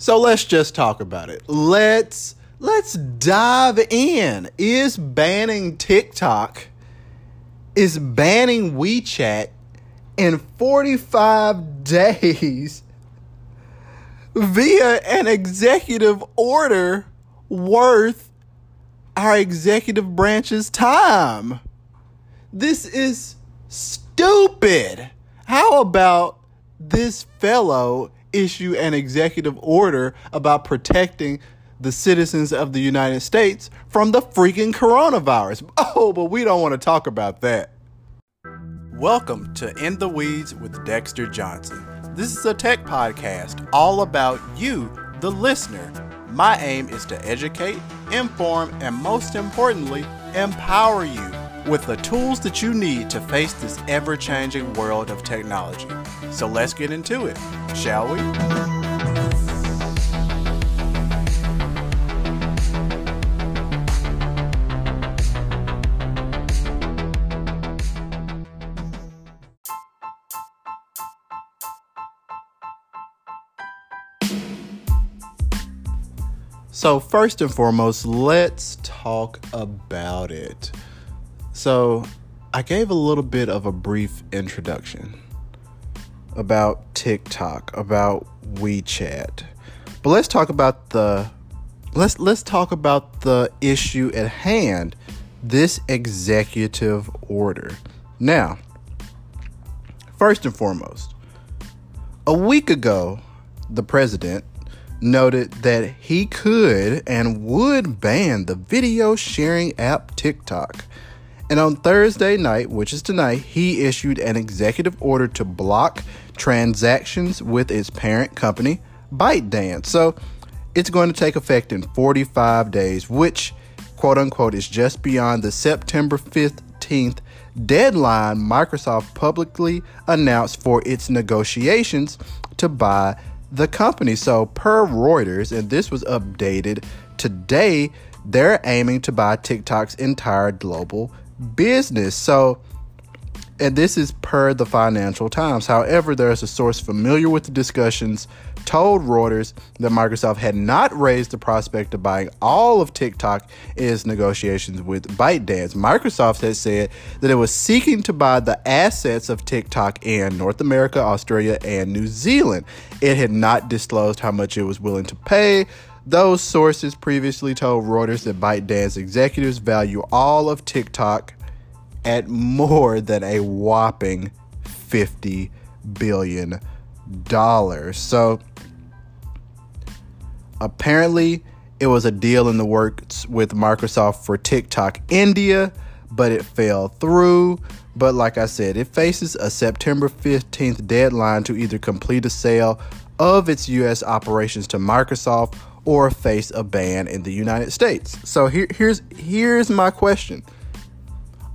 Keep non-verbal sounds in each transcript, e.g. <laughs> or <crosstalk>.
So let's just talk about it. Let's let's dive in. Is banning TikTok is banning WeChat in 45 days via an executive order worth our executive branch's time. This is stupid. How about this fellow issue an executive order about protecting the citizens of the United States from the freaking coronavirus? <laughs> Oh, but we don't want to talk about that. Welcome to In the Weeds with Dexter Johnson. This is a tech podcast all about you, the listener. My aim is to educate, inform, and most importantly, empower you with the tools that you need to face this ever changing world of technology. So let's get into it, shall we? So, first and foremost, let's talk about it. So, I gave a little bit of a brief introduction about TikTok, about WeChat. But let's talk about the let's let's talk about the issue at hand, this executive order. Now, first and foremost, a week ago, the president noted that he could and would ban the video sharing app TikTok. And on Thursday night, which is tonight, he issued an executive order to block transactions with its parent company, ByteDance. So it's going to take effect in 45 days, which, quote unquote, is just beyond the September 15th deadline Microsoft publicly announced for its negotiations to buy the company. So, per Reuters, and this was updated today, they're aiming to buy TikTok's entire global business. So, and this is per the Financial Times. However, there's a source familiar with the discussions told Reuters that Microsoft had not raised the prospect of buying all of TikTok in its negotiations with ByteDance. Microsoft has said that it was seeking to buy the assets of TikTok in North America, Australia, and New Zealand. It had not disclosed how much it was willing to pay. Those sources previously told Reuters that ByteDance executives value all of TikTok at more than a whopping 50 billion dollars. So apparently it was a deal in the works with Microsoft for TikTok India, but it fell through. But like I said, it faces a September 15th deadline to either complete a sale of its US operations to Microsoft or face a ban in the United States. So here, here's here's my question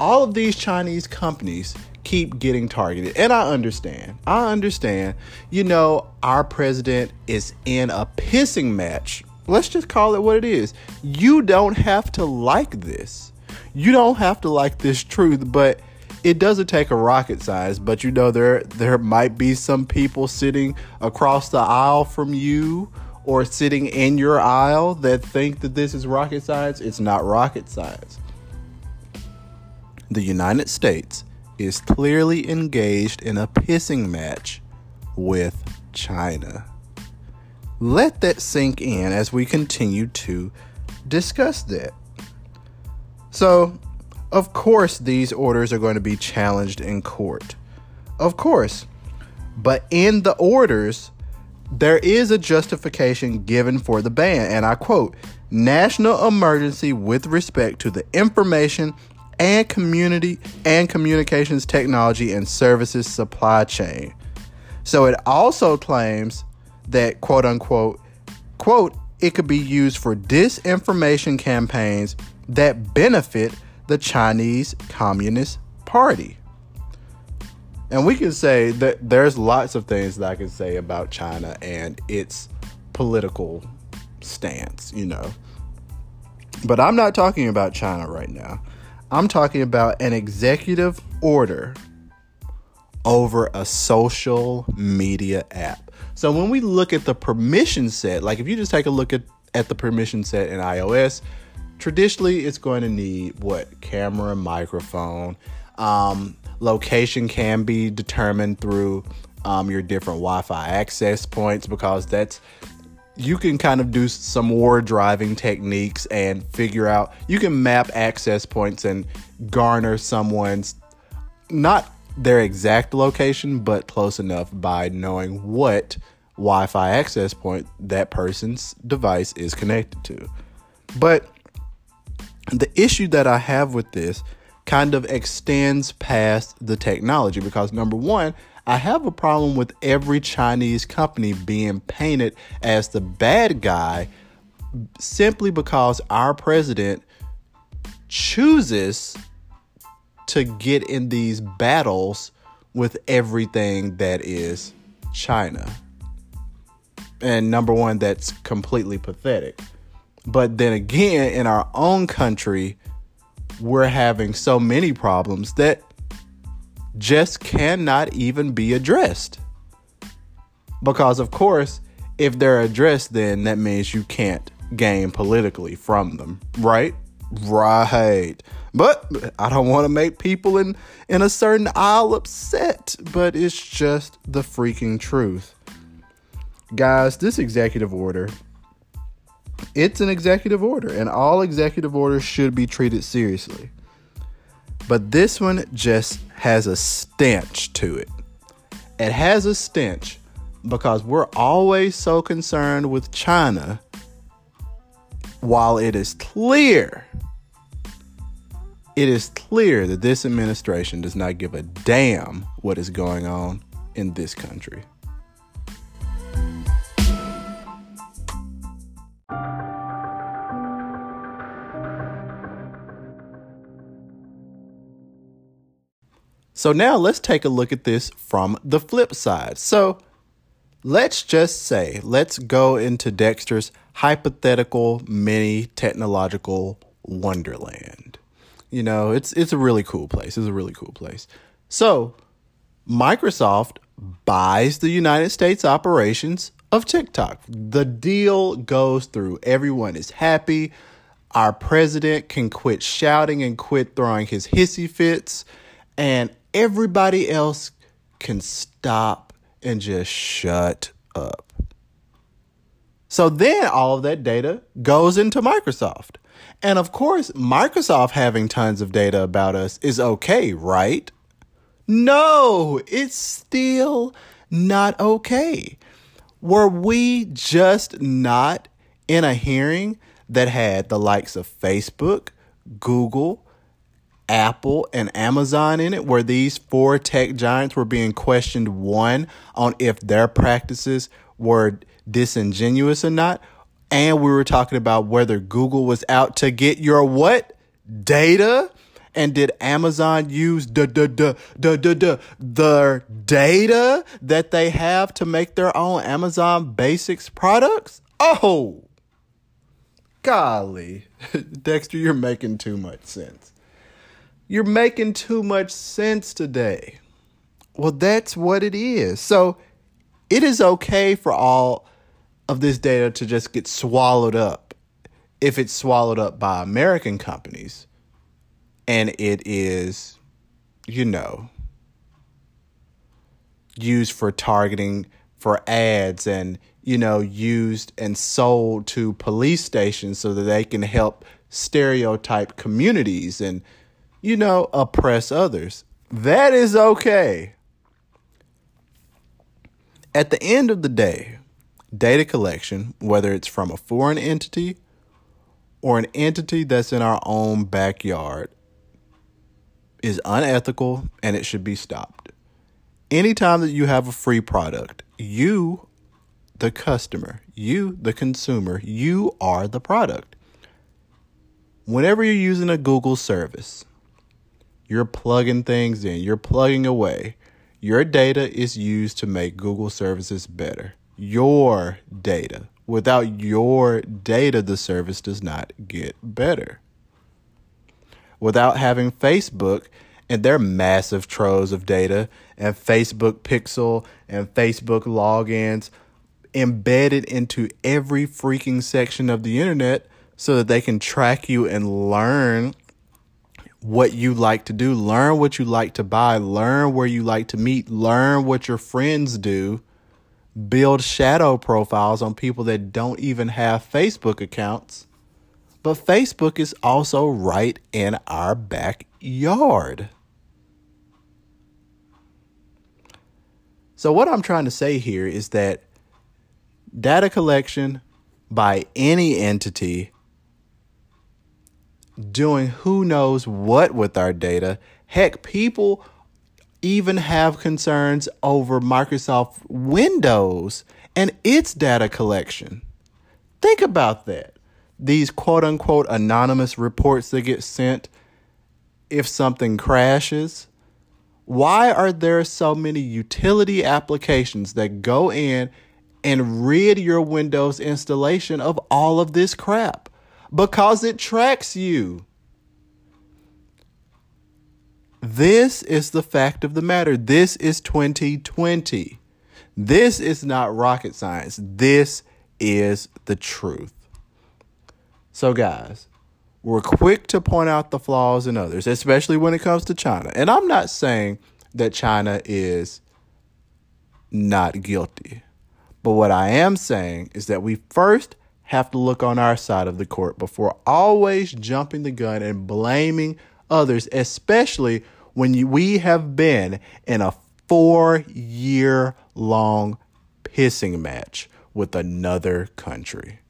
all of these Chinese companies keep getting targeted. And I understand. I understand. You know, our president is in a pissing match. Let's just call it what it is. You don't have to like this. You don't have to like this truth, but it doesn't take a rocket science, but you know there there might be some people sitting across the aisle from you or sitting in your aisle that think that this is rocket science. It's not rocket science the United States is clearly engaged in a pissing match with China. Let that sink in as we continue to discuss that. So, of course, these orders are going to be challenged in court. Of course. But in the orders, there is a justification given for the ban, and I quote national emergency with respect to the information and community and communications technology and services supply chain. So it also claims that quote unquote quote it could be used for disinformation campaigns that benefit the Chinese Communist Party. And we can say that there's lots of things that I can say about China and its political stance, you know. But I'm not talking about China right now. I'm talking about an executive order over a social media app. So when we look at the permission set, like if you just take a look at, at the permission set in iOS, traditionally it's going to need what? Camera, microphone. Um, location can be determined through um, your different Wi Fi access points because that's you can kind of do some war driving techniques and figure out you can map access points and garner someone's not their exact location but close enough by knowing what Wi-Fi access point that person's device is connected to. But the issue that I have with this kind of extends past the technology because number 1, I have a problem with every Chinese company being painted as the bad guy simply because our president chooses to get in these battles with everything that is China. And number one, that's completely pathetic. But then again, in our own country, we're having so many problems that just cannot even be addressed. Because, of course, if they're addressed, then that means you can't gain politically from them, right? Right. But I don't want to make people in, in a certain aisle upset, but it's just the freaking truth. Guys, this executive order, it's an executive order, and all executive orders should be treated seriously. But this one just has a stench to it. It has a stench because we're always so concerned with China while it is clear it is clear that this administration does not give a damn what is going on in this country. So now let's take a look at this from the flip side. So let's just say, let's go into Dexter's hypothetical mini technological wonderland. You know, it's it's a really cool place. It's a really cool place. So Microsoft buys the United States operations of TikTok. The deal goes through. Everyone is happy. Our president can quit shouting and quit throwing his hissy fits. And everybody else can stop and just shut up. So then all of that data goes into Microsoft. And of course, Microsoft having tons of data about us is okay, right? No, it's still not okay. Were we just not in a hearing that had the likes of Facebook, Google, Apple and Amazon in it, where these four tech giants were being questioned one on if their practices were disingenuous or not. And we were talking about whether Google was out to get your what? Data? And did Amazon use the the the the data that they have to make their own Amazon Basics products? Oh, golly, <laughs> Dexter, you're making too much sense. You're making too much sense today. Well, that's what it is. So it is okay for all of this data to just get swallowed up if it's swallowed up by American companies and it is, you know, used for targeting for ads and, you know, used and sold to police stations so that they can help stereotype communities and you know, oppress others. That is okay. At the end of the day, data collection, whether it's from a foreign entity or an entity that's in our own backyard, is unethical and it should be stopped. Anytime that you have a free product, you, the customer, you, the consumer, you are the product. Whenever you're using a Google service, you're plugging things in, you're plugging away. Your data is used to make Google services better. Your data. Without your data, the service does not get better. Without having Facebook and their massive troves of data and Facebook pixel and Facebook logins embedded into every freaking section of the internet so that they can track you and learn what you like to do, learn what you like to buy, learn where you like to meet, learn what your friends do, build shadow profiles on people that don't even have Facebook accounts. But Facebook is also right in our backyard. So, what I'm trying to say here is that data collection by any entity doing who knows what with our data. Heck, people even have concerns over Microsoft Windows and its data collection. Think about that. These quote unquote anonymous reports that get sent if something crashes why are there so many utility applications that go in and rid your Windows installation of all of this crap? Because it tracks you. This is the fact of the matter. This is 2020. This is not rocket science. This is the truth. So, guys, we're quick to point out the flaws in others, especially when it comes to China. And I'm not saying that China is not guilty. But what I am saying is that we first have to look on our side of the court before always jumping the gun and blaming others, especially when you, we have been in a four year long pissing match with another country.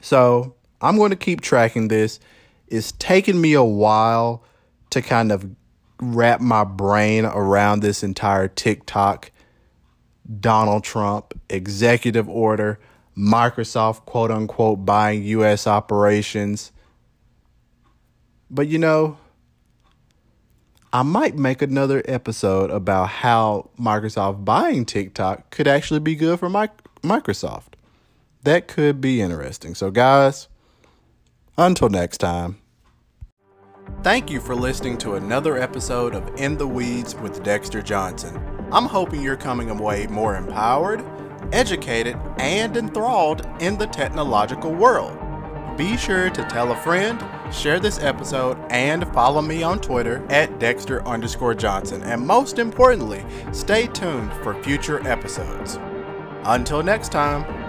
So I'm going to keep tracking this. It's taken me a while to kind of wrap my brain around this entire TikTok, Donald Trump executive order, Microsoft quote unquote buying US operations. But you know, I might make another episode about how Microsoft buying TikTok could actually be good for Microsoft. That could be interesting. So, guys, until next time. Thank you for listening to another episode of In the Weeds with Dexter Johnson. I'm hoping you're coming away more empowered, educated, and enthralled in the technological world. Be sure to tell a friend, share this episode, and follow me on Twitter at Dexter underscore Johnson. And most importantly, stay tuned for future episodes. Until next time.